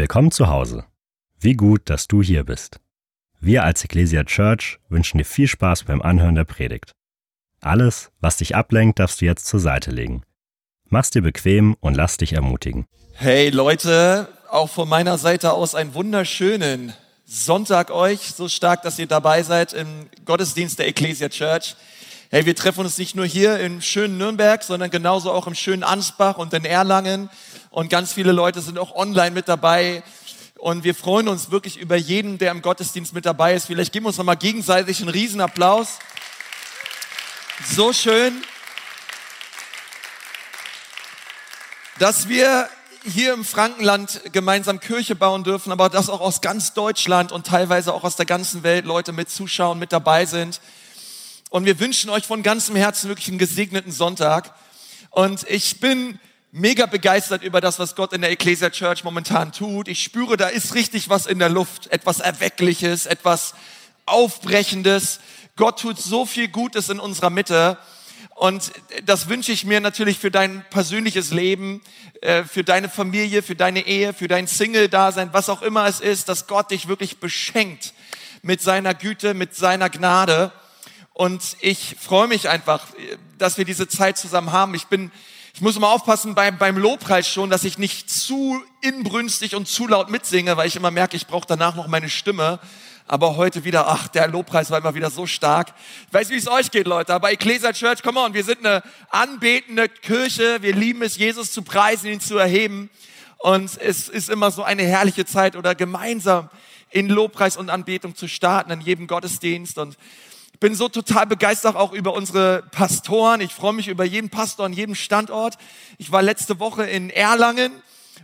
Willkommen zu Hause. Wie gut, dass du hier bist. Wir als Ecclesia Church wünschen dir viel Spaß beim Anhören der Predigt. Alles, was dich ablenkt, darfst du jetzt zur Seite legen. Mach's dir bequem und lass dich ermutigen. Hey Leute, auch von meiner Seite aus einen wunderschönen Sonntag euch. So stark, dass ihr dabei seid im Gottesdienst der Ecclesia Church. Hey, wir treffen uns nicht nur hier im schönen Nürnberg, sondern genauso auch im schönen Ansbach und in Erlangen. Und ganz viele Leute sind auch online mit dabei. Und wir freuen uns wirklich über jeden, der im Gottesdienst mit dabei ist. Vielleicht geben wir uns nochmal gegenseitig einen Riesenapplaus. So schön, dass wir hier im Frankenland gemeinsam Kirche bauen dürfen, aber dass auch aus ganz Deutschland und teilweise auch aus der ganzen Welt Leute mit zuschauen, mit dabei sind. Und wir wünschen euch von ganzem Herzen wirklich einen gesegneten Sonntag. Und ich bin mega begeistert über das, was Gott in der Ecclesia Church momentan tut. Ich spüre, da ist richtig was in der Luft, etwas Erweckliches, etwas Aufbrechendes. Gott tut so viel Gutes in unserer Mitte. Und das wünsche ich mir natürlich für dein persönliches Leben, äh, für deine Familie, für deine Ehe, für dein Single-Dasein, was auch immer es ist, dass Gott dich wirklich beschenkt mit seiner Güte, mit seiner Gnade. Und ich freue mich einfach, dass wir diese Zeit zusammen haben. Ich bin, ich muss immer aufpassen beim, beim Lobpreis schon, dass ich nicht zu inbrünstig und zu laut mitsinge, weil ich immer merke, ich brauche danach noch meine Stimme. Aber heute wieder, ach, der Lobpreis war immer wieder so stark. Ich weiß, wie es euch geht, Leute. Aber Ecclesia Church, come on, wir sind eine anbetende Kirche. Wir lieben es, Jesus zu preisen, ihn zu erheben. Und es ist immer so eine herrliche Zeit oder gemeinsam in Lobpreis und Anbetung zu starten in jedem Gottesdienst. Und bin so total begeistert auch über unsere Pastoren. Ich freue mich über jeden Pastor an jedem Standort. Ich war letzte Woche in Erlangen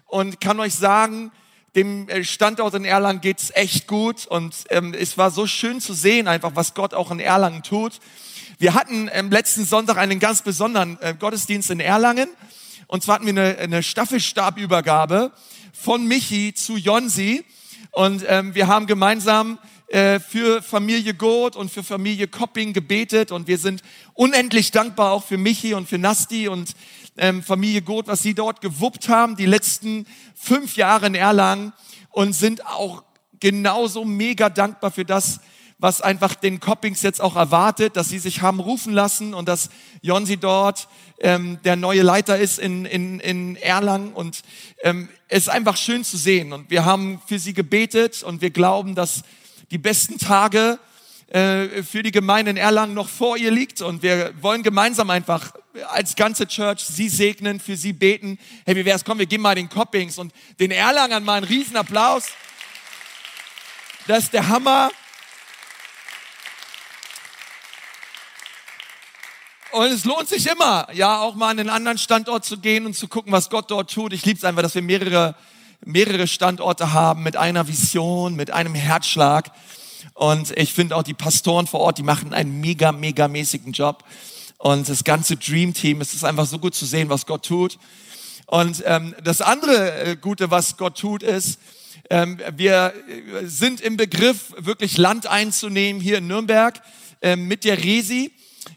und kann euch sagen, dem äh, Standort in Erlangen geht's echt gut und ähm, es war so schön zu sehen, einfach was Gott auch in Erlangen tut. Wir hatten ähm, letzten Sonntag einen ganz besonderen äh, Gottesdienst in Erlangen und zwar hatten wir eine, eine Staffelstabübergabe von Michi zu Jonsi und ähm, wir haben gemeinsam äh, für Familie Goth und für Familie Kopping gebetet und wir sind unendlich dankbar auch für Michi und für Nasti und ähm, Familie Goth, was sie dort gewuppt haben, die letzten fünf Jahre in Erlangen und sind auch genauso mega dankbar für das, was einfach den Coppings jetzt auch erwartet, dass sie sich haben rufen lassen und dass Jonsi dort ähm, der neue Leiter ist in, in, in Erlangen und ähm, es ist einfach schön zu sehen und wir haben für sie gebetet und wir glauben, dass die besten Tage äh, für die Gemeinde in Erlangen noch vor ihr liegt und wir wollen gemeinsam einfach als ganze Church sie segnen, für sie beten. Hey, wie wär's? Komm, wir geben mal den Coppings und den Erlangern mal einen riesen Applaus. Das ist der Hammer. Und es lohnt sich immer, ja, auch mal an einen anderen Standort zu gehen und zu gucken, was Gott dort tut. Ich liebe es einfach, dass wir mehrere mehrere Standorte haben mit einer Vision, mit einem Herzschlag. Und ich finde auch die Pastoren vor Ort, die machen einen mega, mega mäßigen Job. Und das ganze Dream Team, es ist einfach so gut zu sehen, was Gott tut. Und ähm, das andere äh, Gute, was Gott tut, ist, ähm, wir sind im Begriff, wirklich Land einzunehmen hier in Nürnberg ähm, mit der Resi.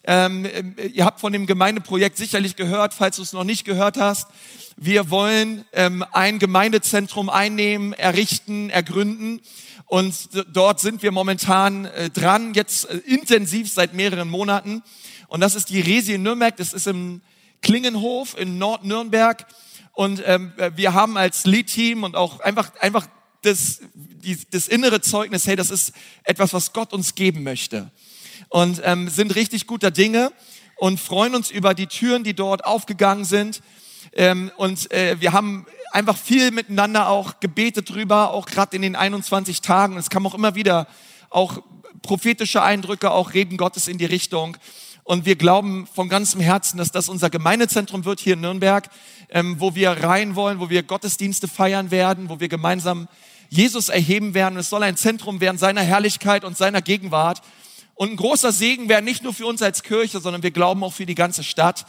Ähm, äh, ihr habt von dem Gemeindeprojekt sicherlich gehört, falls du es noch nicht gehört hast. Wir wollen ähm, ein Gemeindezentrum einnehmen, errichten, ergründen. Und dort sind wir momentan äh, dran, jetzt äh, intensiv seit mehreren Monaten. Und das ist die Resi in Nürnberg. Das ist im Klingenhof in Nordnürnberg. Und ähm, wir haben als Lead-Team und auch einfach, einfach das, die, das innere Zeugnis, hey, das ist etwas, was Gott uns geben möchte. Und ähm, sind richtig guter Dinge und freuen uns über die Türen, die dort aufgegangen sind. Ähm, und äh, wir haben einfach viel miteinander auch gebetet drüber, auch gerade in den 21 Tagen. Es kam auch immer wieder auch prophetische Eindrücke, auch Reden Gottes in die Richtung. Und wir glauben von ganzem Herzen, dass das unser Gemeindezentrum wird hier in Nürnberg, ähm, wo wir rein wollen, wo wir Gottesdienste feiern werden, wo wir gemeinsam Jesus erheben werden. Es soll ein Zentrum werden seiner Herrlichkeit und seiner Gegenwart. Und ein großer Segen werden nicht nur für uns als Kirche, sondern wir glauben auch für die ganze Stadt.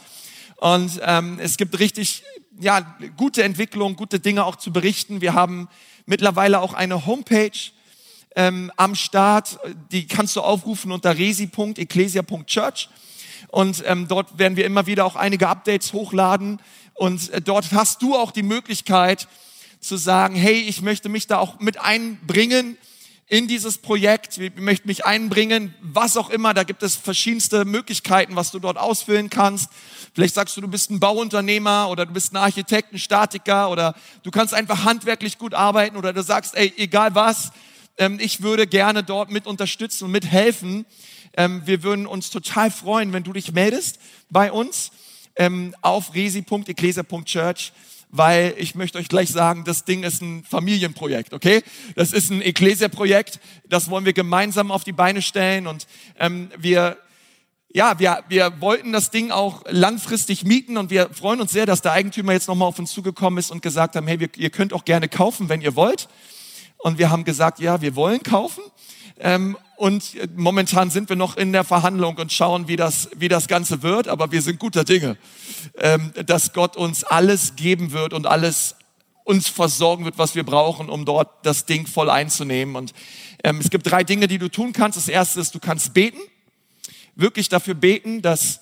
Und ähm, es gibt richtig ja, gute Entwicklungen, gute Dinge auch zu berichten. Wir haben mittlerweile auch eine Homepage ähm, am Start. Die kannst du aufrufen unter resi.ecclesia.church. Und ähm, dort werden wir immer wieder auch einige Updates hochladen. Und äh, dort hast du auch die Möglichkeit, zu sagen, hey, ich möchte mich da auch mit einbringen in dieses Projekt. Ich möchte mich einbringen, was auch immer. Da gibt es verschiedenste Möglichkeiten, was du dort ausfüllen kannst. Vielleicht sagst du, du bist ein Bauunternehmer oder du bist ein Architekt, ein Statiker oder du kannst einfach handwerklich gut arbeiten oder du sagst, ey, egal was, ähm, ich würde gerne dort mit unterstützen und mithelfen. Ähm, wir würden uns total freuen, wenn du dich meldest bei uns ähm, auf resi.ecclesia.church weil ich möchte euch gleich sagen, das Ding ist ein Familienprojekt, okay? Das ist ein Ecclesia-Projekt, das wollen wir gemeinsam auf die Beine stellen und ähm, wir ja, wir, wir wollten das Ding auch langfristig mieten und wir freuen uns sehr, dass der Eigentümer jetzt nochmal auf uns zugekommen ist und gesagt haben, hey, wir, ihr könnt auch gerne kaufen, wenn ihr wollt. Und wir haben gesagt, ja, wir wollen kaufen. Ähm, und momentan sind wir noch in der Verhandlung und schauen, wie das, wie das Ganze wird. Aber wir sind guter Dinge, ähm, dass Gott uns alles geben wird und alles uns versorgen wird, was wir brauchen, um dort das Ding voll einzunehmen. Und ähm, es gibt drei Dinge, die du tun kannst. Das erste ist, du kannst beten, wirklich dafür beten, dass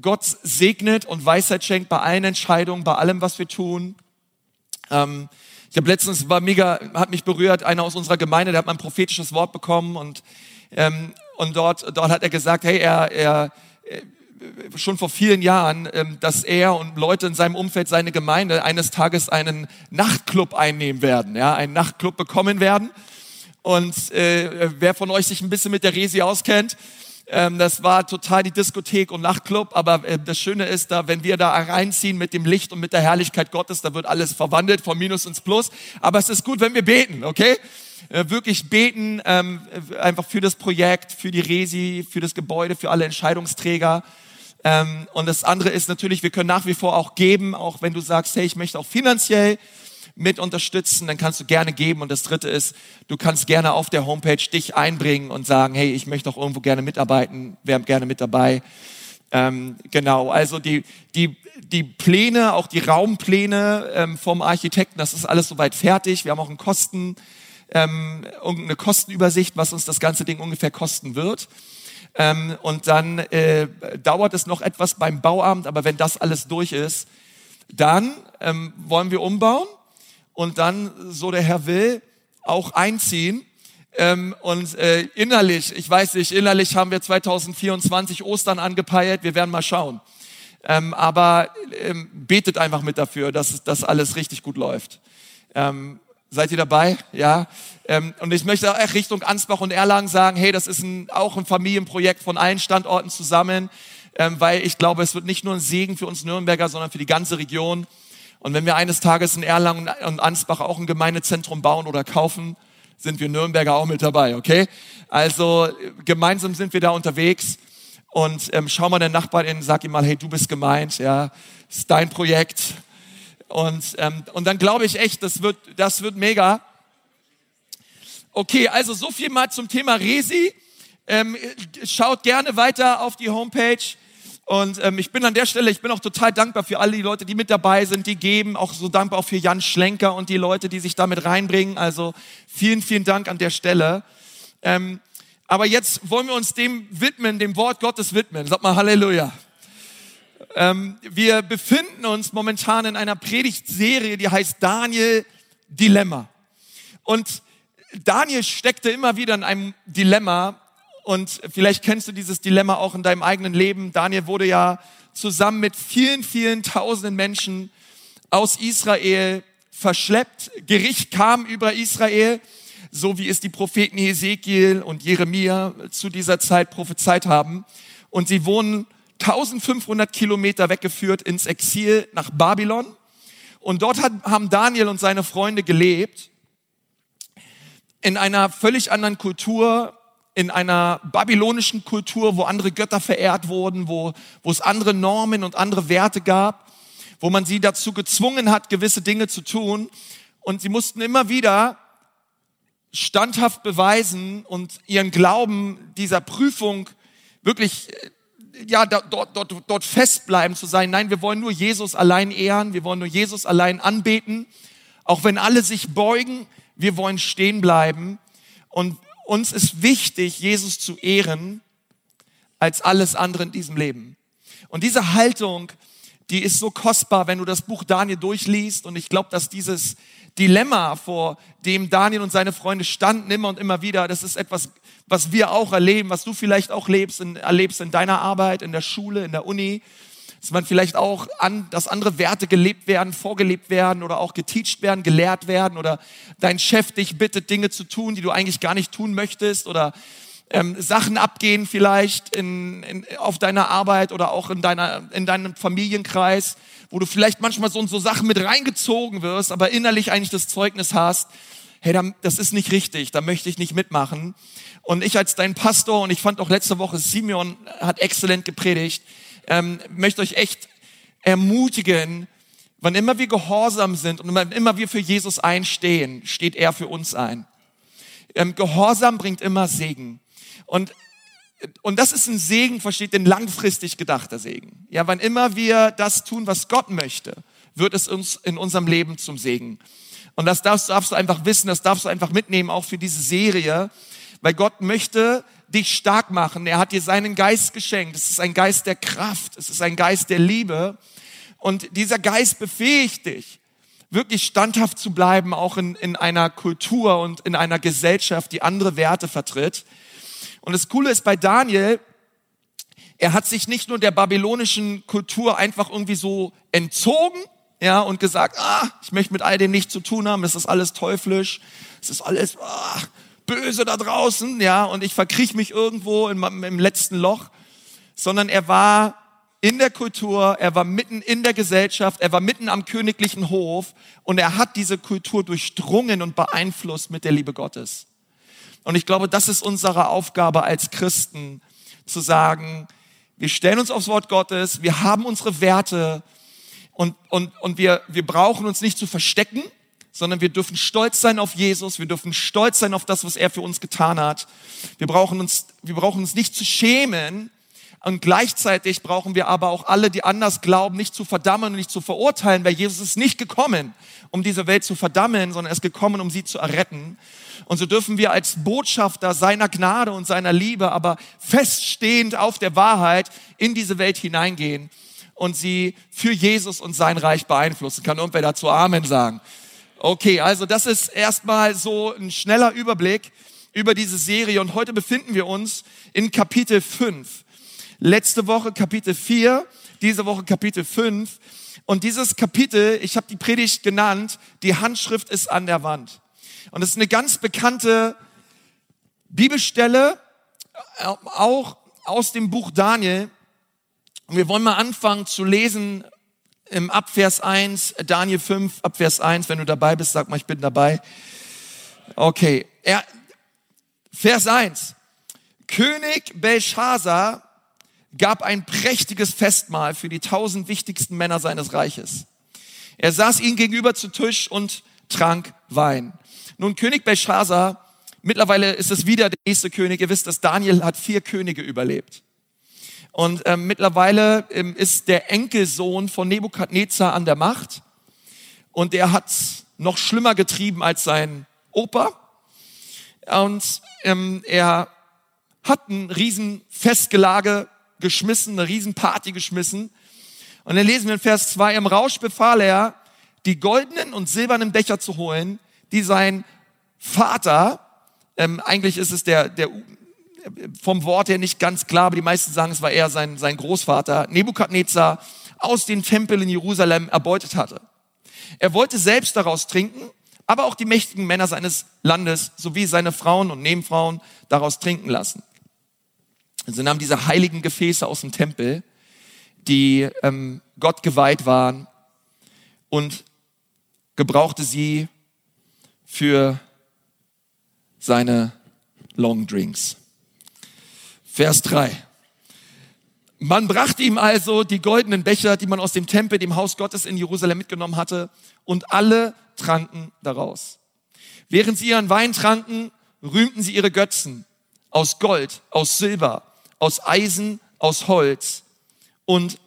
Gott segnet und Weisheit schenkt bei allen Entscheidungen, bei allem, was wir tun. Ähm, ich habe letztens, war mega, hat mich berührt, einer aus unserer Gemeinde, der hat mal ein prophetisches Wort bekommen und, ähm, und dort, dort hat er gesagt, hey, er, er, äh, schon vor vielen Jahren, ähm, dass er und Leute in seinem Umfeld, seine Gemeinde eines Tages einen Nachtclub einnehmen werden, ja, einen Nachtclub bekommen werden. Und äh, wer von euch sich ein bisschen mit der Resi auskennt, ähm, das war total die Diskothek und Nachtclub, aber äh, das Schöne ist, da, wenn wir da reinziehen mit dem Licht und mit der Herrlichkeit Gottes, da wird alles verwandelt vom Minus ins Plus. Aber es ist gut, wenn wir beten, okay? Äh, wirklich beten, ähm, einfach für das Projekt, für die Resi, für das Gebäude, für alle Entscheidungsträger. Ähm, und das andere ist natürlich, wir können nach wie vor auch geben, auch wenn du sagst, hey, ich möchte auch finanziell mit unterstützen, dann kannst du gerne geben. Und das Dritte ist, du kannst gerne auf der Homepage dich einbringen und sagen, hey, ich möchte auch irgendwo gerne mitarbeiten, wäre gerne mit dabei. Ähm, genau, also die, die, die Pläne, auch die Raumpläne ähm, vom Architekten, das ist alles soweit fertig. Wir haben auch einen Kosten, ähm, eine Kostenübersicht, was uns das ganze Ding ungefähr kosten wird. Ähm, und dann äh, dauert es noch etwas beim Bauamt, aber wenn das alles durch ist, dann ähm, wollen wir umbauen und dann, so der Herr will, auch einziehen. Ähm, und äh, innerlich, ich weiß nicht, innerlich haben wir 2024 Ostern angepeilt, wir werden mal schauen. Ähm, aber ähm, betet einfach mit dafür, dass das alles richtig gut läuft. Ähm, seid ihr dabei? Ja. Ähm, und ich möchte auch Richtung Ansbach und Erlangen sagen, hey, das ist ein, auch ein Familienprojekt von allen Standorten zusammen, ähm, weil ich glaube, es wird nicht nur ein Segen für uns Nürnberger, sondern für die ganze Region. Und wenn wir eines Tages in Erlangen und Ansbach auch ein Gemeindezentrum bauen oder kaufen, sind wir Nürnberger auch mit dabei, okay? Also gemeinsam sind wir da unterwegs und ähm, schau mal den Nachbarn in, sag ihm mal, hey, du bist gemeint, ja, ist dein Projekt. Und, ähm, und dann glaube ich echt, das wird, das wird mega. Okay, also so viel mal zum Thema Resi. Ähm, schaut gerne weiter auf die Homepage. Und ähm, ich bin an der Stelle, ich bin auch total dankbar für alle die Leute, die mit dabei sind, die geben, auch so dankbar auch für Jan Schlenker und die Leute, die sich damit reinbringen. Also vielen, vielen Dank an der Stelle. Ähm, aber jetzt wollen wir uns dem widmen, dem Wort Gottes widmen. Sag mal Halleluja. Ähm, wir befinden uns momentan in einer Predigtserie, die heißt Daniel Dilemma. Und Daniel steckte immer wieder in einem Dilemma, und vielleicht kennst du dieses Dilemma auch in deinem eigenen Leben. Daniel wurde ja zusammen mit vielen, vielen tausenden Menschen aus Israel verschleppt. Gericht kam über Israel, so wie es die Propheten Hesekiel und Jeremia zu dieser Zeit prophezeit haben. Und sie wurden 1500 Kilometer weggeführt ins Exil nach Babylon. Und dort haben Daniel und seine Freunde gelebt in einer völlig anderen Kultur, in einer babylonischen Kultur, wo andere Götter verehrt wurden, wo, wo es andere Normen und andere Werte gab, wo man sie dazu gezwungen hat, gewisse Dinge zu tun. Und sie mussten immer wieder standhaft beweisen und ihren Glauben dieser Prüfung wirklich äh, ja, dort, dort, dort festbleiben zu sein. Nein, wir wollen nur Jesus allein ehren, wir wollen nur Jesus allein anbeten. Auch wenn alle sich beugen, wir wollen stehen bleiben. Und uns ist wichtig, Jesus zu ehren, als alles andere in diesem Leben. Und diese Haltung, die ist so kostbar, wenn du das Buch Daniel durchliest. Und ich glaube, dass dieses, Dilemma, vor dem Daniel und seine Freunde standen immer und immer wieder. Das ist etwas, was wir auch erleben, was du vielleicht auch lebst, in, erlebst in deiner Arbeit, in der Schule, in der Uni. Dass man vielleicht auch an, dass andere Werte gelebt werden, vorgelebt werden oder auch geteacht werden, gelehrt werden oder dein Chef dich bittet, Dinge zu tun, die du eigentlich gar nicht tun möchtest oder ähm, Sachen abgehen vielleicht in, in, auf deiner Arbeit oder auch in, deiner, in deinem Familienkreis, wo du vielleicht manchmal so, so Sachen mit reingezogen wirst, aber innerlich eigentlich das Zeugnis hast, hey, das ist nicht richtig, da möchte ich nicht mitmachen. Und ich als dein Pastor, und ich fand auch letzte Woche, Simeon hat exzellent gepredigt, ähm, möchte euch echt ermutigen, wann immer wir gehorsam sind und wann immer wir für Jesus einstehen, steht er für uns ein. Ähm, Gehorsam bringt immer Segen. Und, und das ist ein Segen, versteht den langfristig gedachter Segen. Ja, wann immer wir das tun, was Gott möchte, wird es uns in unserem Leben zum Segen. Und das darfst, darfst du einfach wissen, das darfst du einfach mitnehmen, auch für diese Serie, weil Gott möchte dich stark machen. Er hat dir seinen Geist geschenkt. Es ist ein Geist der Kraft, es ist ein Geist der Liebe. Und dieser Geist befähigt dich, wirklich standhaft zu bleiben, auch in, in einer Kultur und in einer Gesellschaft, die andere Werte vertritt. Und das Coole ist bei Daniel, er hat sich nicht nur der babylonischen Kultur einfach irgendwie so entzogen, ja, und gesagt, ah, ich möchte mit all dem nichts zu tun haben, es ist alles teuflisch, es ist alles ah, böse da draußen, ja, und ich verkriech mich irgendwo in, im letzten Loch, sondern er war in der Kultur, er war mitten in der Gesellschaft, er war mitten am königlichen Hof und er hat diese Kultur durchdrungen und beeinflusst mit der Liebe Gottes. Und ich glaube, das ist unsere Aufgabe als Christen, zu sagen, wir stellen uns aufs Wort Gottes, wir haben unsere Werte und, und, und wir, wir brauchen uns nicht zu verstecken, sondern wir dürfen stolz sein auf Jesus, wir dürfen stolz sein auf das, was er für uns getan hat. Wir brauchen uns, wir brauchen uns nicht zu schämen, und gleichzeitig brauchen wir aber auch alle, die anders glauben, nicht zu verdammen und nicht zu verurteilen, weil Jesus ist nicht gekommen, um diese Welt zu verdammen, sondern er ist gekommen, um sie zu erretten. Und so dürfen wir als Botschafter seiner Gnade und seiner Liebe, aber feststehend auf der Wahrheit in diese Welt hineingehen und sie für Jesus und sein Reich beeinflussen. Kann irgendwer dazu Amen sagen? Okay, also das ist erstmal so ein schneller Überblick über diese Serie und heute befinden wir uns in Kapitel 5. Letzte Woche Kapitel 4, diese Woche Kapitel 5. Und dieses Kapitel, ich habe die Predigt genannt, die Handschrift ist an der Wand. Und es ist eine ganz bekannte Bibelstelle, äh, auch aus dem Buch Daniel. Und wir wollen mal anfangen zu lesen im Abvers 1, Daniel 5, Abvers 1. Wenn du dabei bist, sag mal, ich bin dabei. Okay. Er, Vers 1. König Belshazzar gab ein prächtiges Festmahl für die tausend wichtigsten Männer seines Reiches. Er saß ihnen gegenüber zu Tisch und trank Wein. Nun, König Belshazzar, mittlerweile ist es wieder der nächste König. Ihr wisst, dass Daniel hat vier Könige überlebt. Und ähm, mittlerweile ähm, ist der Enkelsohn von Nebukadnezar an der Macht. Und er hat noch schlimmer getrieben als sein Opa. Und ähm, er hat ein riesen Festgelage geschmissen, eine Riesenparty geschmissen. Und dann lesen wir in Vers 2, im Rausch befahl er, die goldenen und silbernen Becher zu holen, die sein Vater, ähm, eigentlich ist es der, der vom Wort her nicht ganz klar, aber die meisten sagen, es war eher sein, sein Großvater, Nebukadnezar, aus den Tempel in Jerusalem erbeutet hatte. Er wollte selbst daraus trinken, aber auch die mächtigen Männer seines Landes sowie seine Frauen und Nebenfrauen daraus trinken lassen. Sie nahm diese heiligen Gefäße aus dem Tempel, die ähm, Gott geweiht waren, und gebrauchte sie für seine Long Drinks. Vers 3. Man brachte ihm also die goldenen Becher, die man aus dem Tempel, dem Haus Gottes in Jerusalem mitgenommen hatte, und alle tranken daraus. Während sie ihren Wein tranken, rühmten sie ihre Götzen aus Gold, aus Silber, aus Eisen, aus Holz und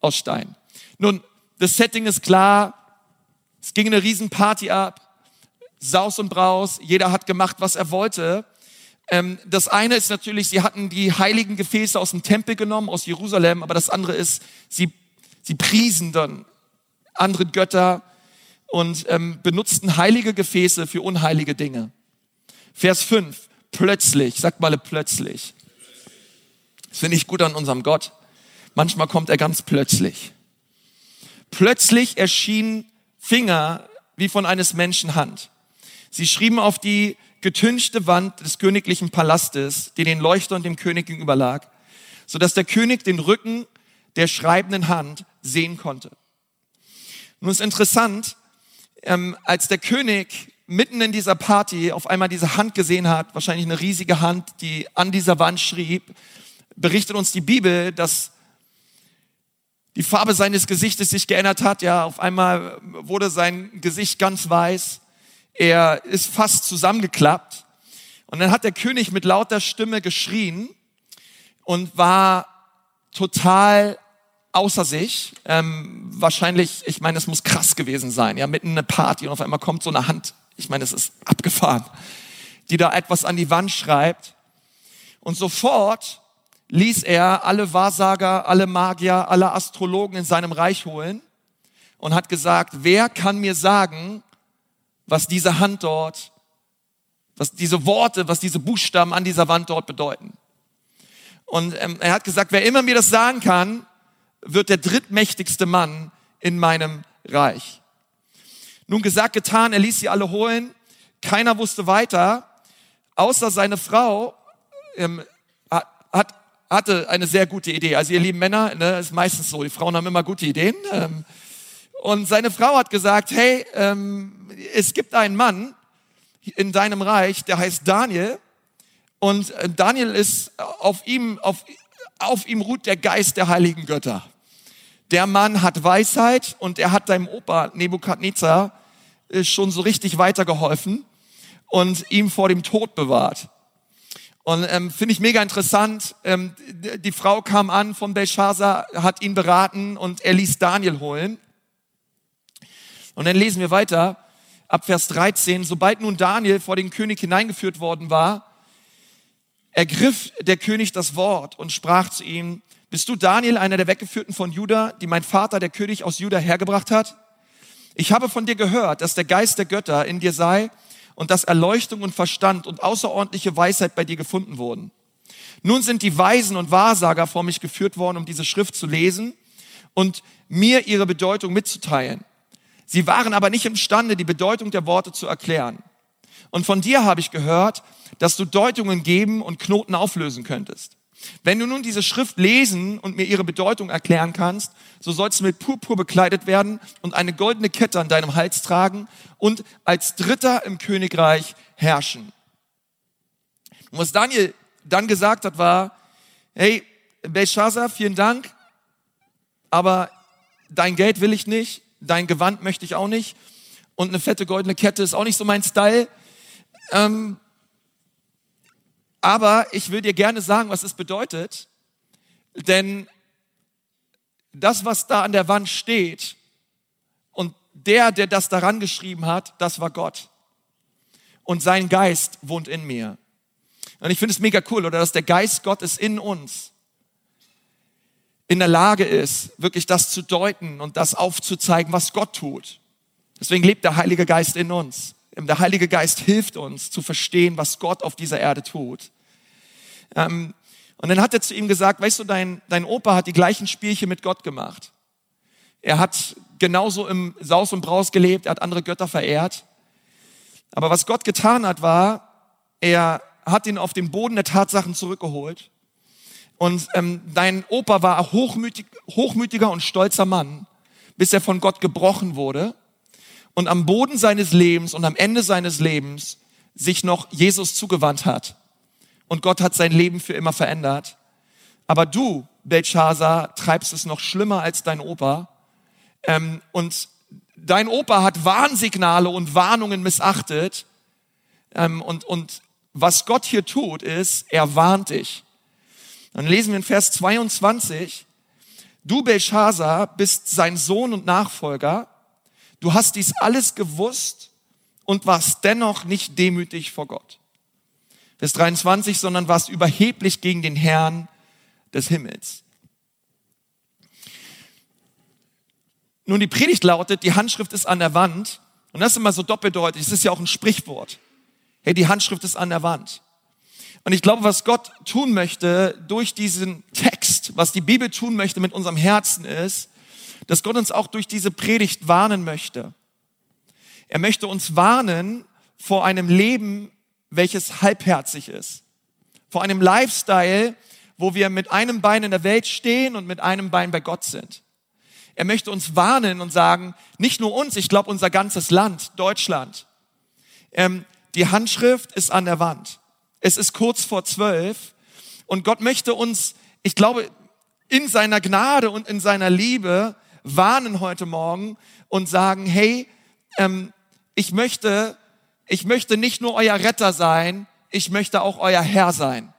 aus Stein. Nun, das Setting ist klar. Es ging eine Riesenparty ab. Saus und Braus. Jeder hat gemacht, was er wollte. Ähm, das eine ist natürlich, sie hatten die heiligen Gefäße aus dem Tempel genommen, aus Jerusalem. Aber das andere ist, sie, sie priesen dann andere Götter und ähm, benutzten heilige Gefäße für unheilige Dinge. Vers 5, plötzlich, sagt mal plötzlich. Das finde ich gut an unserem Gott. Manchmal kommt er ganz plötzlich. Plötzlich erschienen Finger wie von eines Menschen Hand. Sie schrieben auf die getünchte Wand des königlichen Palastes, die den Leuchtern dem König gegenüber lag, so dass der König den Rücken der schreibenden Hand sehen konnte. Nun ist interessant, ähm, als der König mitten in dieser Party auf einmal diese Hand gesehen hat, wahrscheinlich eine riesige Hand, die an dieser Wand schrieb, berichtet uns die Bibel, dass die Farbe seines Gesichtes sich geändert hat. Ja, auf einmal wurde sein Gesicht ganz weiß. Er ist fast zusammengeklappt. Und dann hat der König mit lauter Stimme geschrien und war total außer sich. Ähm, wahrscheinlich, ich meine, es muss krass gewesen sein. Ja, mitten in einer Party und auf einmal kommt so eine Hand. Ich meine, es ist abgefahren, die da etwas an die Wand schreibt. Und sofort ließ er alle Wahrsager, alle Magier, alle Astrologen in seinem Reich holen und hat gesagt, wer kann mir sagen, was diese Hand dort, was diese Worte, was diese Buchstaben an dieser Wand dort bedeuten. Und ähm, er hat gesagt, wer immer mir das sagen kann, wird der drittmächtigste Mann in meinem Reich. Nun gesagt, getan, er ließ sie alle holen. Keiner wusste weiter, außer seine Frau ähm, hat, hatte eine sehr gute Idee. Also ihr lieben Männer, ne, ist meistens so, die Frauen haben immer gute Ideen. Ähm, und seine Frau hat gesagt, hey, ähm, es gibt einen Mann in deinem Reich, der heißt Daniel. Und äh, Daniel ist auf ihm, auf, auf ihm ruht der Geist der heiligen Götter. Der Mann hat Weisheit und er hat deinem Opa Nebukadnezar äh, schon so richtig weitergeholfen und ihm vor dem Tod bewahrt. Und ähm, finde ich mega interessant. Ähm, die Frau kam an von Belshazzar, hat ihn beraten und er ließ Daniel holen. Und dann lesen wir weiter ab Vers 13. Sobald nun Daniel vor den König hineingeführt worden war, ergriff der König das Wort und sprach zu ihm, bist du Daniel, einer der Weggeführten von Juda, die mein Vater, der König aus Juda, hergebracht hat? Ich habe von dir gehört, dass der Geist der Götter in dir sei und dass Erleuchtung und Verstand und außerordentliche Weisheit bei dir gefunden wurden. Nun sind die Weisen und Wahrsager vor mich geführt worden, um diese Schrift zu lesen und mir ihre Bedeutung mitzuteilen. Sie waren aber nicht imstande, die Bedeutung der Worte zu erklären. Und von dir habe ich gehört, dass du Deutungen geben und Knoten auflösen könntest. Wenn du nun diese Schrift lesen und mir ihre Bedeutung erklären kannst, so sollst du mit Purpur bekleidet werden und eine goldene Kette an deinem Hals tragen und als Dritter im Königreich herrschen. Und was Daniel dann gesagt hat, war, hey, Belshazzar, vielen Dank, aber dein Geld will ich nicht, dein Gewand möchte ich auch nicht und eine fette goldene Kette ist auch nicht so mein Style. Ähm, aber ich will dir gerne sagen, was es bedeutet, denn das, was da an der Wand steht und der, der das daran geschrieben hat, das war Gott. Und sein Geist wohnt in mir. Und ich finde es mega cool, oder dass der Geist Gottes in uns in der Lage ist, wirklich das zu deuten und das aufzuzeigen, was Gott tut. Deswegen lebt der Heilige Geist in uns. Der Heilige Geist hilft uns zu verstehen, was Gott auf dieser Erde tut. Ähm, und dann hat er zu ihm gesagt, weißt du, dein, dein Opa hat die gleichen Spielchen mit Gott gemacht. Er hat genauso im Saus und Braus gelebt, er hat andere Götter verehrt. Aber was Gott getan hat, war, er hat ihn auf den Boden der Tatsachen zurückgeholt. Und ähm, dein Opa war hochmütig, hochmütiger und stolzer Mann, bis er von Gott gebrochen wurde und am Boden seines Lebens und am Ende seines Lebens sich noch Jesus zugewandt hat und Gott hat sein Leben für immer verändert. Aber du, Belshazzar, treibst es noch schlimmer als dein Opa. Ähm, und dein Opa hat Warnsignale und Warnungen missachtet. Ähm, und, und was Gott hier tut, ist, er warnt dich. Dann lesen wir in Vers 22, du Belshazzar bist sein Sohn und Nachfolger. Du hast dies alles gewusst und warst dennoch nicht demütig vor Gott. Vers 23, sondern warst überheblich gegen den Herrn des Himmels. Nun, die Predigt lautet, die Handschrift ist an der Wand Und das ist immer so doppeldeutig. Es ist ja auch ein Sprichwort. Hey, die Handschrift ist an der Wand. Und ich glaube, was Gott tun möchte durch diesen Text, was die Bibel tun möchte mit unserem Herzen ist, dass Gott uns auch durch diese Predigt warnen möchte. Er möchte uns warnen vor einem Leben, welches halbherzig ist. Vor einem Lifestyle, wo wir mit einem Bein in der Welt stehen und mit einem Bein bei Gott sind. Er möchte uns warnen und sagen, nicht nur uns, ich glaube unser ganzes Land, Deutschland. Ähm, die Handschrift ist an der Wand. Es ist kurz vor zwölf und Gott möchte uns, ich glaube, in seiner Gnade und in seiner Liebe warnen heute Morgen und sagen, hey, ähm, ich möchte, ich möchte nicht nur euer Retter sein, ich möchte auch euer Herr sein.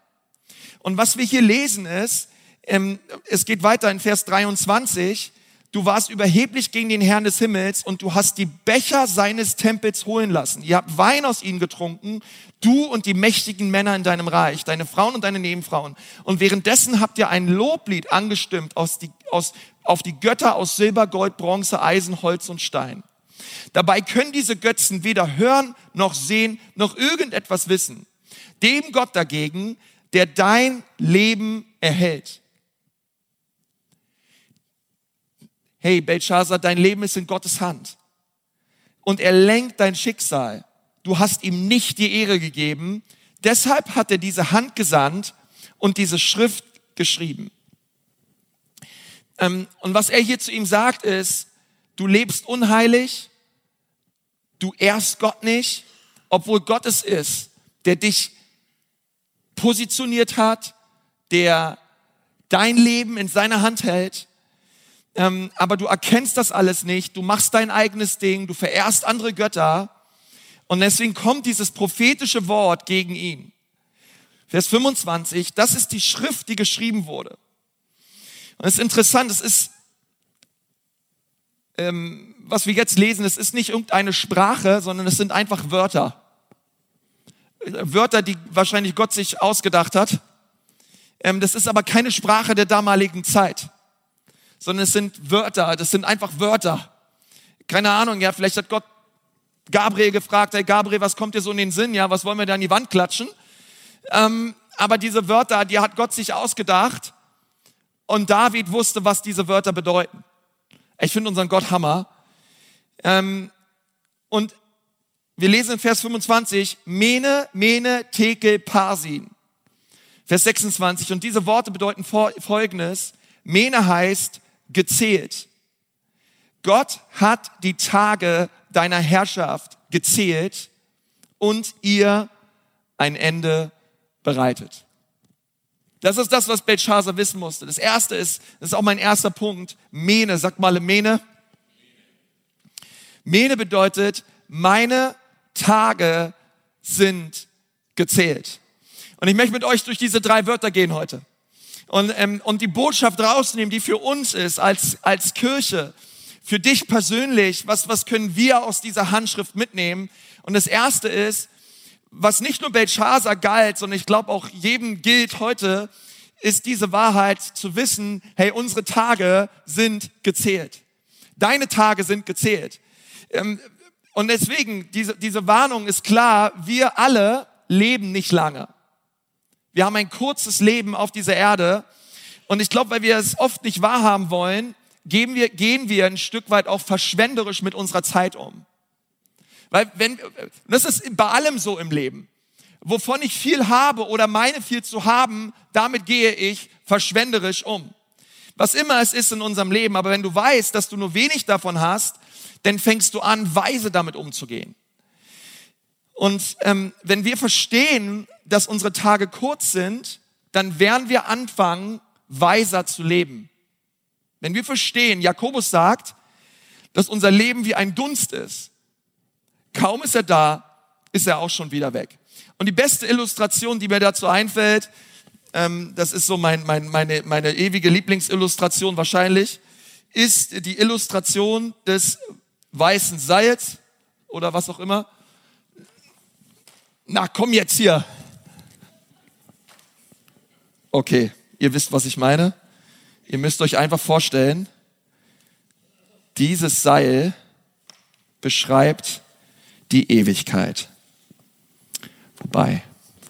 Und was wir hier lesen ist, ähm, es geht weiter in Vers 23, du warst überheblich gegen den Herrn des Himmels und du hast die Becher seines Tempels holen lassen. Ihr habt Wein aus ihnen getrunken, du und die mächtigen Männer in deinem Reich, deine Frauen und deine Nebenfrauen. Und währenddessen habt ihr ein Loblied angestimmt aus die, aus, auf die Götter aus Silber, Gold, Bronze, Eisen, Holz und Stein. Dabei können diese Götzen weder hören noch sehen noch irgendetwas wissen. Dem Gott dagegen, der dein Leben erhält. Hey, Belshazzar, dein Leben ist in Gottes Hand. Und er lenkt dein Schicksal. Du hast ihm nicht die Ehre gegeben. Deshalb hat er diese Hand gesandt und diese Schrift geschrieben. Ähm, und was er hier zu ihm sagt ist, du lebst unheilig, du ehrst Gott nicht, obwohl Gott es ist, der dich positioniert hat, der dein Leben in seiner Hand hält. Ähm, aber du erkennst das alles nicht, du machst dein eigenes Ding, du verehrst andere Götter und deswegen kommt dieses prophetische Wort gegen ihn. Vers 25, das ist die Schrift, die geschrieben wurde. Und es ist interessant, es ist, ähm, was wir jetzt lesen, es ist nicht irgendeine Sprache, sondern es sind einfach Wörter. Wörter, die wahrscheinlich Gott sich ausgedacht hat. Ähm, das ist aber keine Sprache der damaligen Zeit, sondern es sind Wörter, das sind einfach Wörter. Keine Ahnung, ja, vielleicht hat Gott Gabriel gefragt, hey Gabriel, was kommt dir so in den Sinn? Ja, was wollen wir da an die Wand klatschen? Ähm, aber diese Wörter, die hat Gott sich ausgedacht und David wusste, was diese Wörter bedeuten. Ich finde unseren Gott Hammer. Ähm, und wir lesen in Vers 25, Mene, Mene, Tekel, Parsin. Vers 26, und diese Worte bedeuten folgendes. Mene heißt gezählt. Gott hat die Tage deiner Herrschaft gezählt und ihr ein Ende bereitet. Das ist das, was Belshazzar wissen musste. Das erste ist, das ist auch mein erster Punkt, Mene. Sag mal Mene. Mene bedeutet, meine Tage sind gezählt. Und ich möchte mit euch durch diese drei Wörter gehen heute. Und, ähm, und die Botschaft rausnehmen, die für uns ist als, als Kirche, für dich persönlich, was, was können wir aus dieser Handschrift mitnehmen? Und das erste ist, was nicht nur Belshazzar galt, sondern ich glaube auch jedem gilt heute, ist diese Wahrheit zu wissen, hey, unsere Tage sind gezählt. Deine Tage sind gezählt. Ähm, und deswegen, diese, diese Warnung ist klar, wir alle leben nicht lange. Wir haben ein kurzes Leben auf dieser Erde. Und ich glaube, weil wir es oft nicht wahrhaben wollen, gehen wir, gehen wir ein Stück weit auch verschwenderisch mit unserer Zeit um. Weil wenn, das ist bei allem so im Leben. Wovon ich viel habe oder meine viel zu haben, damit gehe ich verschwenderisch um. Was immer es ist in unserem Leben, aber wenn du weißt, dass du nur wenig davon hast, dann fängst du an, weise damit umzugehen. Und ähm, wenn wir verstehen, dass unsere Tage kurz sind, dann werden wir anfangen, weiser zu leben. Wenn wir verstehen, Jakobus sagt, dass unser Leben wie ein Dunst ist. Kaum ist er da, ist er auch schon wieder weg. Und die beste Illustration, die mir dazu einfällt, ähm, das ist so mein, mein, meine, meine ewige Lieblingsillustration wahrscheinlich, ist die Illustration des weißen Seils oder was auch immer. Na, komm jetzt hier. Okay, ihr wisst, was ich meine. Ihr müsst euch einfach vorstellen, dieses Seil beschreibt die Ewigkeit. Wobei,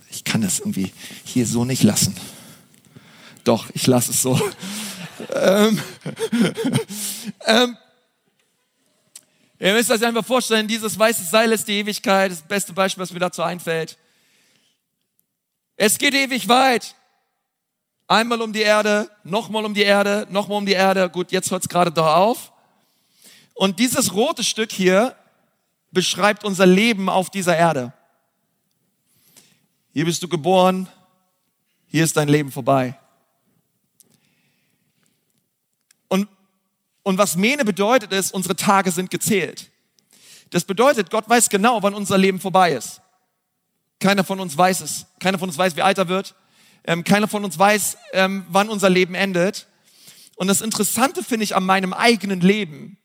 ich kann das irgendwie hier so nicht lassen. Doch, ich lasse es so. ähm, ähm, ihr müsst euch einfach vorstellen, dieses weiße Seil ist die Ewigkeit, das beste Beispiel, was mir dazu einfällt. Es geht ewig weit. Einmal um die Erde, nochmal um die Erde, nochmal um die Erde. Gut, jetzt hört es gerade da auf. Und dieses rote Stück hier beschreibt unser Leben auf dieser Erde. Hier bist du geboren, hier ist dein Leben vorbei. Und, und was Mene bedeutet ist, unsere Tage sind gezählt. Das bedeutet, Gott weiß genau, wann unser Leben vorbei ist. Keiner von uns weiß es. Keiner von uns weiß, wie alt er wird. Ähm, keiner von uns weiß, ähm, wann unser Leben endet. Und das Interessante finde ich an meinem eigenen Leben,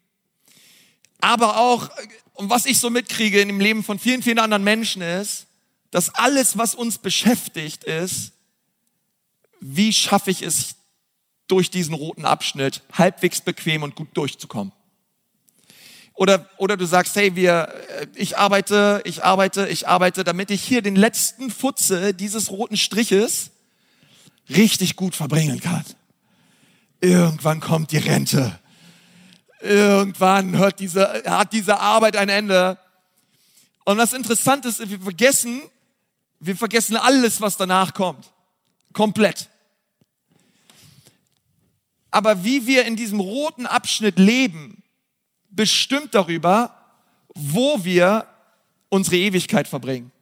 aber auch, und was ich so mitkriege in dem Leben von vielen, vielen anderen Menschen ist, dass alles, was uns beschäftigt, ist, wie schaffe ich es, durch diesen roten Abschnitt halbwegs bequem und gut durchzukommen. Oder, oder du sagst, hey, wir, äh, ich arbeite, ich arbeite, ich arbeite, damit ich hier den letzten Futze dieses roten Striches richtig gut verbringen kann. Irgendwann kommt die Rente. Irgendwann hört diese, hat diese Arbeit ein Ende. Und was interessant ist, wir vergessen, wir vergessen alles, was danach kommt. Komplett. Aber wie wir in diesem roten Abschnitt leben, bestimmt darüber, wo wir unsere Ewigkeit verbringen.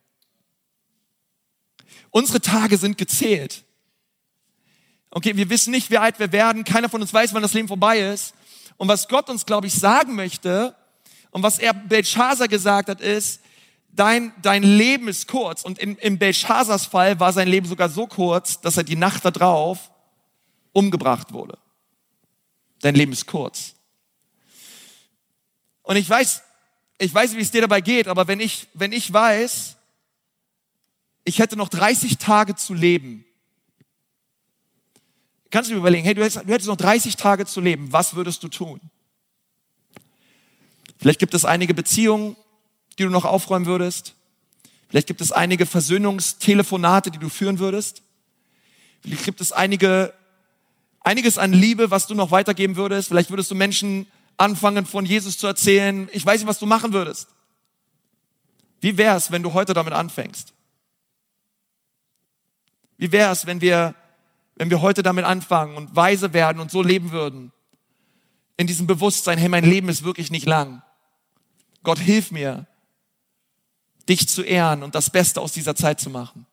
Unsere Tage sind gezählt. Okay, wir wissen nicht, wie alt wir werden. Keiner von uns weiß, wann das Leben vorbei ist. Und was Gott uns, glaube ich, sagen möchte und was er Belshazzar gesagt hat, ist, dein, dein Leben ist kurz. Und in, in Belshazzars Fall war sein Leben sogar so kurz, dass er die Nacht darauf umgebracht wurde. Dein Leben ist kurz. Und ich weiß, ich weiß, wie es dir dabei geht, aber wenn ich, wenn ich weiß, ich hätte noch 30 Tage zu leben, Kannst du dir überlegen, hey, du hättest, du hättest noch 30 Tage zu leben, was würdest du tun? Vielleicht gibt es einige Beziehungen, die du noch aufräumen würdest. Vielleicht gibt es einige Versöhnungstelefonate, die du führen würdest. Vielleicht gibt es einige, einiges an Liebe, was du noch weitergeben würdest. Vielleicht würdest du Menschen anfangen, von Jesus zu erzählen. Ich weiß nicht, was du machen würdest. Wie wär's, wenn du heute damit anfängst? Wie wär's, wenn wir wenn wir heute damit anfangen und weise werden und so leben würden, in diesem Bewusstsein, hey, mein Leben ist wirklich nicht lang. Gott, hilf mir, dich zu ehren und das Beste aus dieser Zeit zu machen.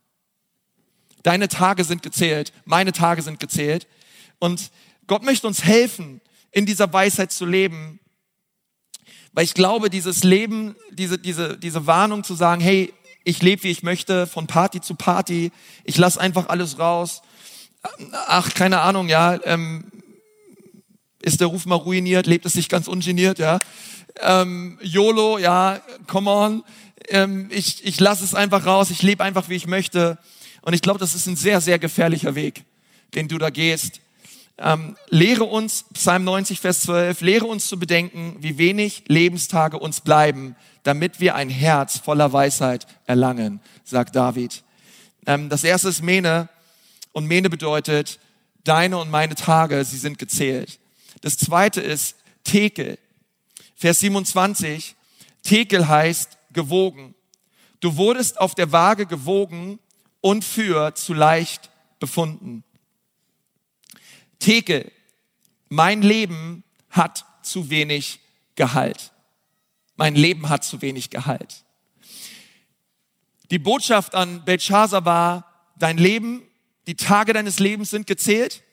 Deine Tage sind gezählt, meine Tage sind gezählt. Und Gott möchte uns helfen, in dieser Weisheit zu leben. Weil ich glaube, dieses Leben, diese, diese, diese Warnung zu sagen, hey, ich lebe, wie ich möchte, von Party zu Party, ich lasse einfach alles raus ach, keine Ahnung, ja, ähm, ist der Ruf mal ruiniert, lebt es sich ganz ungeniert, ja. Ähm, YOLO, ja, come on, ähm, ich, ich lasse es einfach raus, ich lebe einfach, wie ich möchte. Und ich glaube, das ist ein sehr, sehr gefährlicher Weg, den du da gehst. Ähm, lehre uns, Psalm 90, Vers 12, lehre uns zu bedenken, wie wenig Lebenstage uns bleiben, damit wir ein Herz voller Weisheit erlangen, sagt David. Ähm, das erste ist Mene, und Mene bedeutet, deine und meine Tage, sie sind gezählt. Das zweite ist Tekel. Vers 27. Tekel heißt gewogen. Du wurdest auf der Waage gewogen und für zu leicht befunden. Tekel. Mein Leben hat zu wenig Gehalt. Mein Leben hat zu wenig Gehalt. Die Botschaft an Belshazzar war, dein Leben die Tage deines Lebens sind gezählt.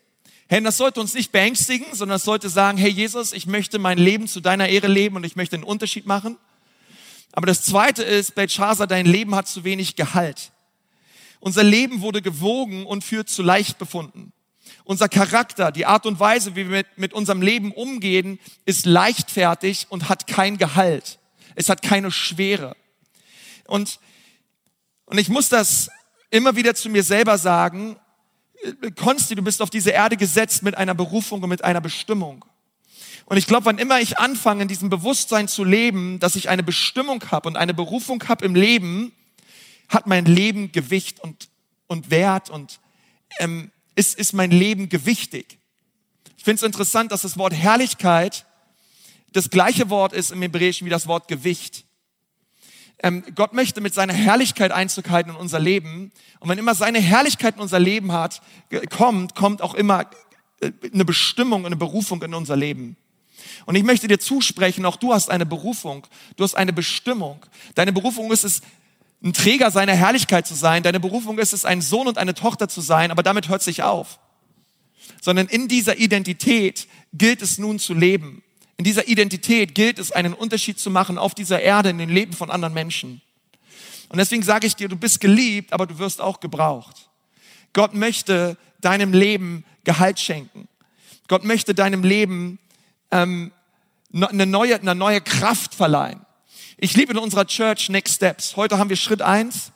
Hey, das sollte uns nicht beängstigen, sondern es sollte sagen, hey Jesus, ich möchte mein Leben zu deiner Ehre leben und ich möchte einen Unterschied machen. Aber das zweite ist, Belshazzar, dein Leben hat zu wenig Gehalt. Unser Leben wurde gewogen und für zu leicht befunden. Unser Charakter, die Art und Weise, wie wir mit, mit unserem Leben umgehen, ist leichtfertig und hat kein Gehalt. Es hat keine Schwere. Und, und ich muss das immer wieder zu mir selber sagen, Konsti, du bist auf diese Erde gesetzt mit einer Berufung und mit einer Bestimmung. Und ich glaube, wann immer ich anfange, in diesem Bewusstsein zu leben, dass ich eine Bestimmung habe und eine Berufung habe im Leben, hat mein Leben Gewicht und, und Wert und ähm, ist, ist mein Leben gewichtig. Ich finde es interessant, dass das Wort Herrlichkeit das gleiche Wort ist im Hebräischen wie das Wort Gewicht. Ähm, Gott möchte mit seiner Herrlichkeit Einzug halten in unser Leben. Und wenn immer seine Herrlichkeit in unser Leben hat, kommt, kommt auch immer äh, eine Bestimmung, eine Berufung in unser Leben. Und ich möchte dir zusprechen, auch du hast eine Berufung, du hast eine Bestimmung. Deine Berufung ist es, ein Träger seiner Herrlichkeit zu sein. Deine Berufung ist es, ein Sohn und eine Tochter zu sein, aber damit hört es nicht auf. Sondern in dieser Identität gilt es nun zu leben. In dieser Identität gilt es, einen Unterschied zu machen auf dieser Erde, in den Leben von anderen Menschen. Und deswegen sage ich dir, du bist geliebt, aber du wirst auch gebraucht. Gott möchte deinem Leben Gehalt schenken. Gott möchte deinem Leben ähm, eine, neue, eine neue Kraft verleihen. Ich liebe in unserer Church Next Steps. Heute haben wir Schritt eins.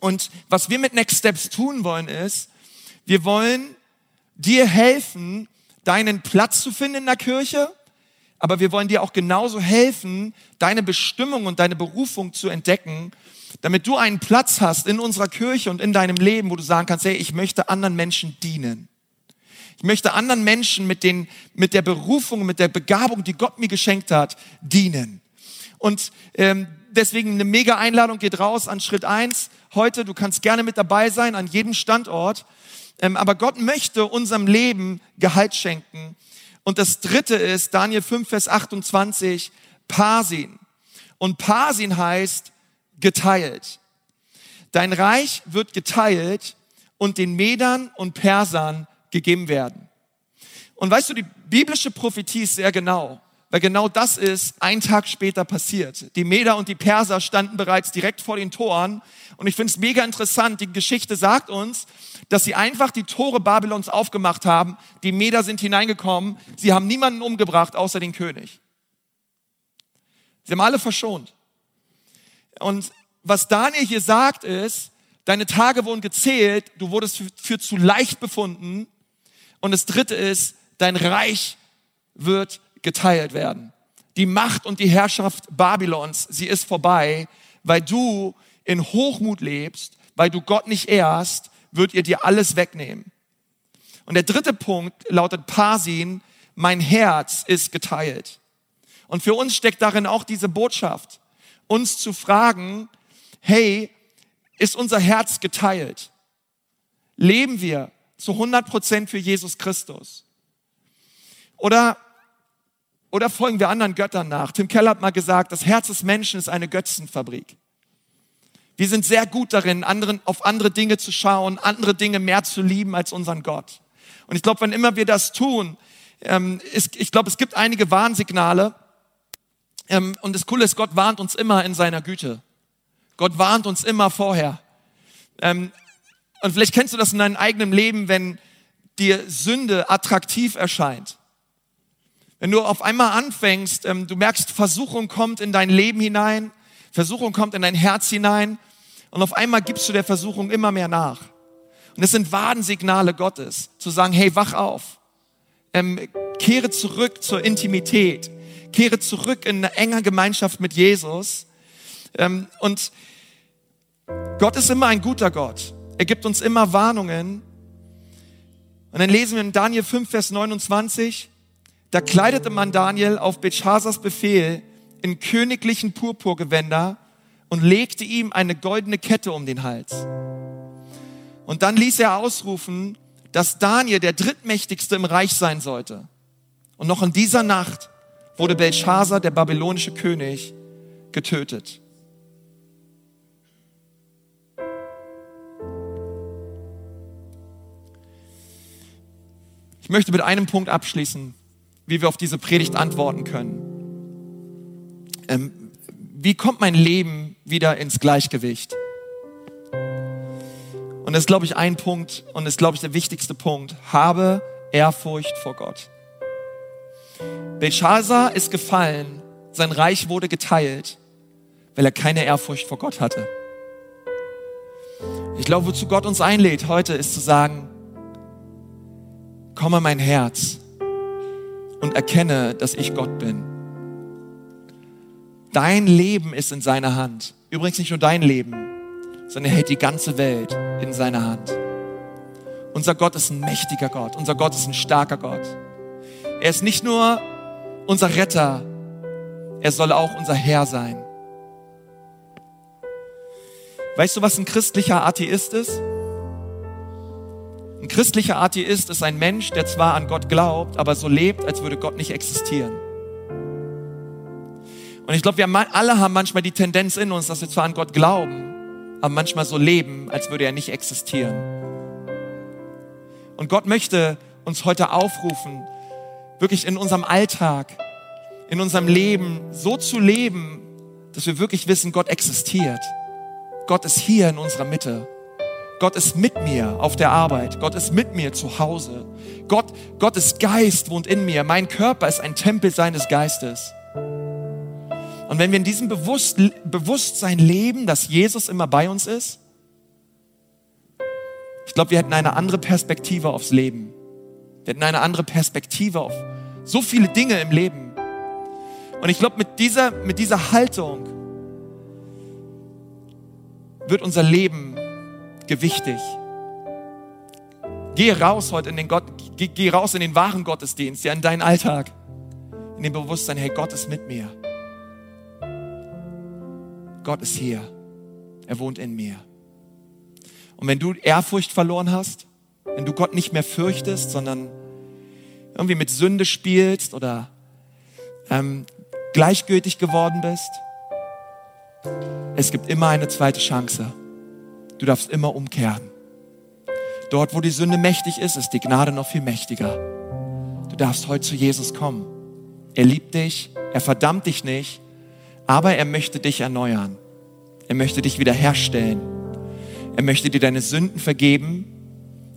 Und was wir mit Next Steps tun wollen, ist, wir wollen dir helfen, deinen Platz zu finden in der Kirche, aber wir wollen dir auch genauso helfen, deine Bestimmung und deine Berufung zu entdecken, damit du einen Platz hast in unserer Kirche und in deinem Leben, wo du sagen kannst, hey, ich möchte anderen Menschen dienen. Ich möchte anderen Menschen mit, den, mit der Berufung, mit der Begabung, die Gott mir geschenkt hat, dienen. Und ähm, deswegen eine mega Einladung geht raus an Schritt eins Heute, du kannst gerne mit dabei sein an jedem Standort. Ähm, aber Gott möchte unserem Leben Gehalt schenken. Und das dritte ist Daniel 5, Vers 28, Parsin. Und Parsin heißt geteilt. Dein Reich wird geteilt und den Medern und Persern gegeben werden. Und weißt du, die biblische Prophetie ist sehr genau, weil genau das ist ein Tag später passiert. Die Meder und die Perser standen bereits direkt vor den Toren und ich finde es mega interessant. Die Geschichte sagt uns, dass sie einfach die Tore Babylons aufgemacht haben. Die Meder sind hineingekommen. Sie haben niemanden umgebracht, außer den König. Sie haben alle verschont. Und was Daniel hier sagt ist, deine Tage wurden gezählt, du wurdest für, zu leicht befunden. Und das dritte ist, dein Reich wird geteilt werden. Die Macht und die Herrschaft Babylons, sie ist vorbei, weil du in Hochmut lebst, weil du Gott nicht ehrst, wird ihr dir alles wegnehmen. Und der dritte Punkt lautet Parsin, mein Herz ist geteilt. Und für uns steckt darin auch diese Botschaft, uns zu fragen, hey, ist unser Herz geteilt? Leben wir zu 100 Prozent für Jesus Christus? Oder, oder folgen wir anderen Göttern nach? Tim Keller hat mal gesagt, das Herz des Menschen ist eine Götzenfabrik. Wir sind sehr gut darin, anderen, auf andere Dinge zu schauen, andere Dinge mehr zu lieben als unseren Gott. Und ich glaube, wenn immer wir das tun, ähm, ist, ich glaube, es gibt einige Warnsignale. Ähm, und das Coole ist, Gott warnt uns immer in seiner Güte. Gott warnt uns immer vorher. Ähm, und vielleicht kennst du das in deinem eigenen Leben, wenn dir Sünde attraktiv erscheint. Wenn du auf einmal anfängst, ähm, du merkst, Versuchung kommt in dein Leben hinein, Versuchung kommt in dein Herz hinein und auf einmal gibst du der Versuchung immer mehr nach. Und es sind Wadensignale Gottes, zu sagen, hey, wach auf. Ähm, kehre zurück zur Intimität. Kehre zurück in eine enge Gemeinschaft mit Jesus. Ähm, und Gott ist immer ein guter Gott. Er gibt uns immer Warnungen. Und dann lesen wir in Daniel 5, Vers 29, da kleidete man Daniel auf Belshazzars Befehl in königlichen Purpurgewänder und legte ihm eine goldene Kette um den Hals. Und dann ließ er ausrufen, dass Daniel der drittmächtigste im Reich sein sollte. Und noch in dieser Nacht wurde Belshazzar, der babylonische König, getötet. Ich möchte mit einem Punkt abschließen, wie wir auf diese Predigt antworten können ähm, wie kommt mein Leben wieder ins Gleichgewicht? Und das ist, glaube ich, ein Punkt und ist, glaube ich, der wichtigste Punkt. Habe Ehrfurcht vor Gott. Belshazzar ist gefallen, sein Reich wurde geteilt, weil er keine Ehrfurcht vor Gott hatte. Ich glaube, wozu Gott uns einlädt heute, ist zu sagen, komme mein Herz und erkenne, dass ich Gott bin. Dein Leben ist in seiner Hand. Übrigens nicht nur dein Leben, sondern er hält die ganze Welt in seiner Hand. Unser Gott ist ein mächtiger Gott. Unser Gott ist ein starker Gott. Er ist nicht nur unser Retter, er soll auch unser Herr sein. Weißt du, was ein christlicher Atheist ist? Ein christlicher Atheist ist ein Mensch, der zwar an Gott glaubt, aber so lebt, als würde Gott nicht existieren. Und ich glaube, wir alle haben manchmal die Tendenz in uns, dass wir zwar an Gott glauben, aber manchmal so leben, als würde er nicht existieren. Und Gott möchte uns heute aufrufen, wirklich in unserem Alltag, in unserem Leben so zu leben, dass wir wirklich wissen, Gott existiert. Gott ist hier in unserer Mitte. Gott ist mit mir auf der Arbeit. Gott ist mit mir zu Hause. Gott, Gottes Geist wohnt in mir. Mein Körper ist ein Tempel seines Geistes. Und wenn wir in diesem Bewusst Bewusstsein leben, dass Jesus immer bei uns ist, ich glaube, wir hätten eine andere Perspektive aufs Leben. Wir hätten eine andere Perspektive auf so viele Dinge im Leben. Und ich glaube, mit dieser, mit dieser Haltung wird unser Leben gewichtig. Geh raus heute in den Gott, geh, geh raus in den wahren Gottesdienst, ja, in deinen Alltag. In dem Bewusstsein, hey, Gott ist mit mir. Gott ist hier. Er wohnt in mir. Und wenn du Ehrfurcht verloren hast, wenn du Gott nicht mehr fürchtest, sondern irgendwie mit Sünde spielst oder ähm, gleichgültig geworden bist, es gibt immer eine zweite Chance. Du darfst immer umkehren. Dort, wo die Sünde mächtig ist, ist die Gnade noch viel mächtiger. Du darfst heute zu Jesus kommen. Er liebt dich, er verdammt dich nicht, aber er möchte dich erneuern. Er möchte dich wiederherstellen. Er möchte dir deine Sünden vergeben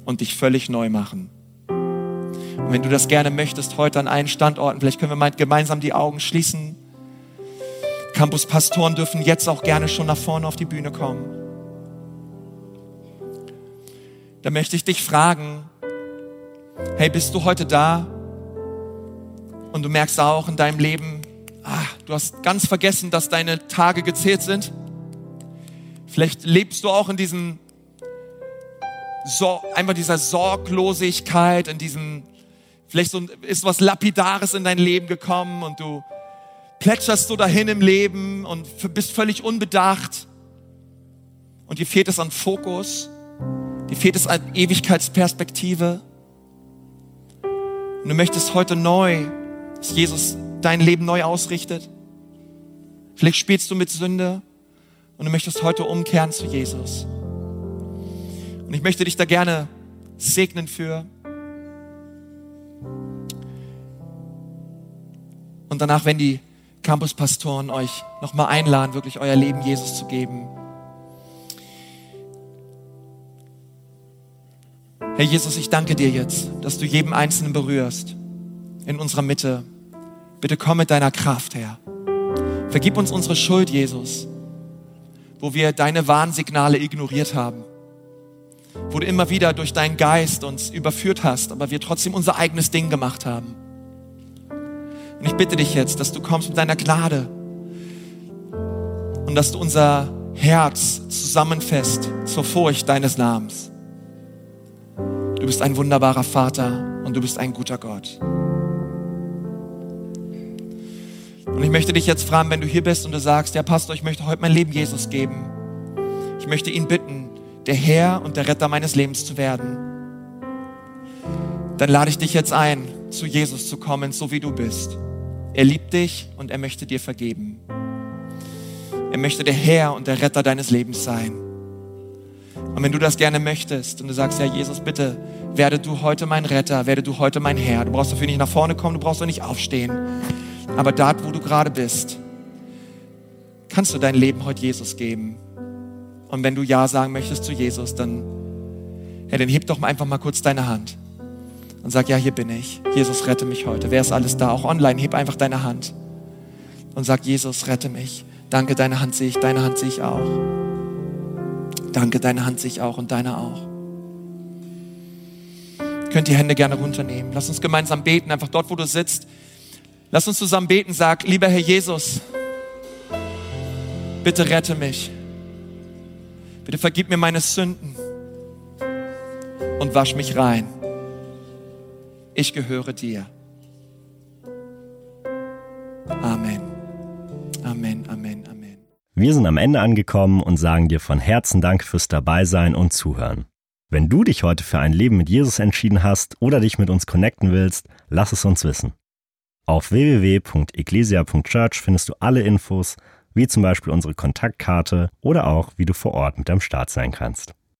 und dich völlig neu machen. Und wenn du das gerne möchtest, heute an allen Standorten, vielleicht können wir mal gemeinsam die Augen schließen. Campuspastoren dürfen jetzt auch gerne schon nach vorne auf die Bühne kommen. Da möchte ich dich fragen, hey, bist du heute da? Und du merkst auch in deinem Leben, ah, du hast ganz vergessen, dass deine Tage gezählt sind. Vielleicht lebst du auch in diesem, so, einfach dieser Sorglosigkeit, in diesem, vielleicht so, ist was Lapidares in dein Leben gekommen und du plätscherst so dahin im Leben und bist völlig unbedacht. Und dir fehlt es an Fokus, dir fehlt es an Ewigkeitsperspektive. Und du möchtest heute neu, dass Jesus dein Leben neu ausrichtet. Vielleicht spielst du mit Sünde und du möchtest heute umkehren zu Jesus. Und ich möchte dich da gerne segnen für. Und danach, wenn die Campuspastoren euch nochmal einladen, wirklich euer Leben Jesus zu geben. Herr Jesus, ich danke dir jetzt, dass du jedem Einzelnen berührst in unserer Mitte. Bitte komm mit deiner Kraft, Herr. Vergib uns unsere Schuld, Jesus wo wir deine Warnsignale ignoriert haben, wo du immer wieder durch deinen Geist uns überführt hast, aber wir trotzdem unser eigenes Ding gemacht haben. Und ich bitte dich jetzt, dass du kommst mit deiner Gnade und dass du unser Herz zusammenfasst zur Furcht deines Namens. Du bist ein wunderbarer Vater und du bist ein guter Gott. Und ich möchte dich jetzt fragen, wenn du hier bist und du sagst, ja Pastor, ich möchte heute mein Leben Jesus geben. Ich möchte ihn bitten, der Herr und der Retter meines Lebens zu werden. Dann lade ich dich jetzt ein, zu Jesus zu kommen, so wie du bist. Er liebt dich und er möchte dir vergeben. Er möchte der Herr und der Retter deines Lebens sein. Und wenn du das gerne möchtest und du sagst, ja Jesus, bitte werde du heute mein Retter, werde du heute mein Herr. Du brauchst dafür nicht nach vorne kommen, du brauchst auch nicht aufstehen. Aber dort, wo du gerade bist, kannst du dein Leben heute Jesus geben. Und wenn du Ja sagen möchtest zu Jesus, dann, ja, dann heb doch einfach mal kurz deine Hand und sag, ja, hier bin ich. Jesus, rette mich heute. Wer ist alles da? Auch online, heb einfach deine Hand und sag, Jesus, rette mich. Danke, deine Hand sehe ich, deine Hand sehe ich auch. Danke, deine Hand sehe ich auch und deine auch könnt die Hände gerne runternehmen. Lass uns gemeinsam beten, einfach dort, wo du sitzt. Lass uns zusammen beten. Sag, lieber Herr Jesus, bitte rette mich. Bitte vergib mir meine Sünden und wasch mich rein. Ich gehöre dir. Amen. Wir sind am Ende angekommen und sagen dir von Herzen Dank fürs Dabeisein und Zuhören. Wenn du dich heute für ein Leben mit Jesus entschieden hast oder dich mit uns connecten willst, lass es uns wissen. Auf www.ecclesia.church findest du alle Infos, wie zum Beispiel unsere Kontaktkarte oder auch, wie du vor Ort mit am Start sein kannst.